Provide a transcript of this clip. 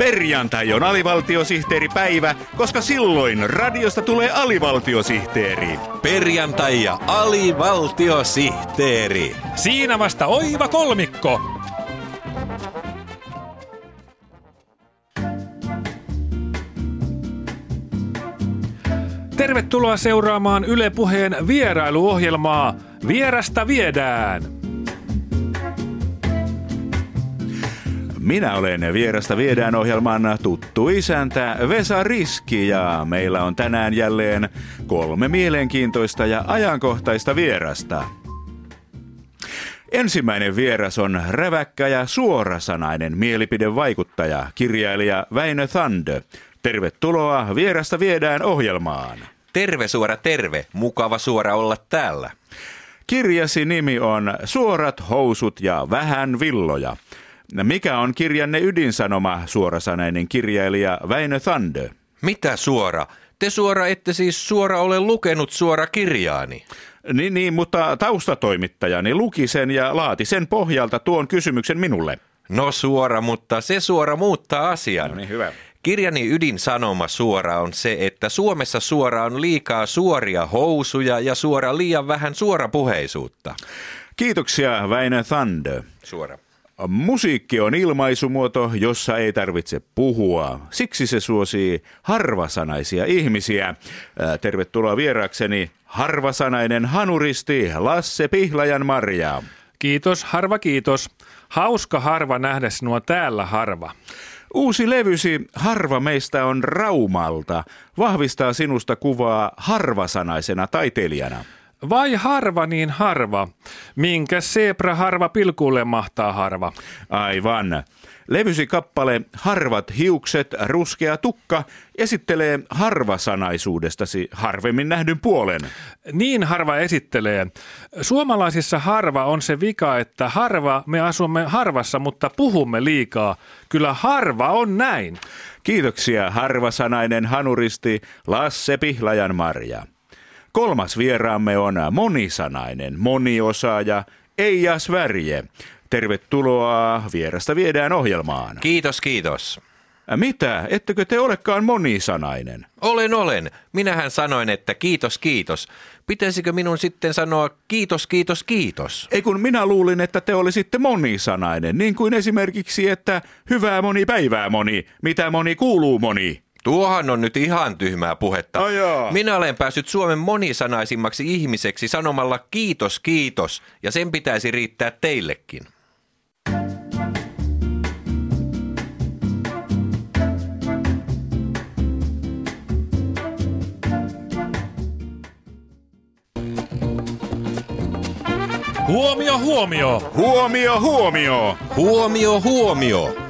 Perjantai on alivaltiosihteeripäivä, koska silloin radiosta tulee alivaltiosihteeri. Perjantai ja alivaltiosihteeri. Siinä vasta oiva kolmikko. Tervetuloa seuraamaan Yle Puheen vierailuohjelmaa Vierasta viedään. Minä olen Vierasta viedään ohjelman tuttu isäntä Vesa Riski ja meillä on tänään jälleen kolme mielenkiintoista ja ajankohtaista vierasta. Ensimmäinen vieras on räväkkä ja suorasanainen mielipidevaikuttaja, kirjailija Väinö Thande. Tervetuloa Vierasta viedään ohjelmaan. Terve suora terve, mukava suora olla täällä. Kirjasi nimi on Suorat housut ja vähän villoja. Mikä on kirjanne ydinsanoma, suorasanainen kirjailija Väinö Thande? Mitä suora? Te suora ette siis suora ole lukenut suora kirjaani. Niin, niin, mutta taustatoimittajani luki sen ja laati sen pohjalta tuon kysymyksen minulle. No suora, mutta se suora muuttaa asian. No niin, hyvä. Kirjani ydinsanoma suora on se, että Suomessa suora on liikaa suoria housuja ja suora liian vähän suorapuheisuutta. Kiitoksia Väinö Thande. Suora. Musiikki on ilmaisumuoto, jossa ei tarvitse puhua. Siksi se suosii harvasanaisia ihmisiä. Tervetuloa vieraakseni harvasanainen hanuristi Lasse Pihlajan Marja. Kiitos, harva kiitos. Hauska harva nähdä sinua täällä harva. Uusi levysi Harva meistä on Raumalta vahvistaa sinusta kuvaa harvasanaisena taiteilijana. Vai harva niin harva? Minkä zebra harva pilkulle mahtaa harva? Aivan. Levysi kappale Harvat hiukset, ruskea tukka esittelee harvasanaisuudestasi harvemmin nähdyn puolen. Niin harva esittelee. Suomalaisissa harva on se vika, että harva me asumme harvassa, mutta puhumme liikaa. Kyllä harva on näin. Kiitoksia harvasanainen hanuristi Lasse Pihlajan Marja. Kolmas vieraamme on monisanainen, moniosaaja Eija Svärje. Tervetuloa Vierasta viedään ohjelmaan. Kiitos, kiitos. Mitä? Ettekö te olekaan monisanainen? Olen, olen. Minähän sanoin, että kiitos, kiitos. Pitäisikö minun sitten sanoa kiitos, kiitos, kiitos? Ei kun minä luulin, että te olisitte monisanainen, niin kuin esimerkiksi, että hyvää moni päivää moni, mitä moni kuuluu moni. Tuohan on nyt ihan tyhmää puhetta. Ai jaa. Minä olen päässyt Suomen monisanaisimmaksi ihmiseksi sanomalla kiitos, kiitos, ja sen pitäisi riittää teillekin. Huomio, huomio! Huomio, huomio! Huomio, huomio!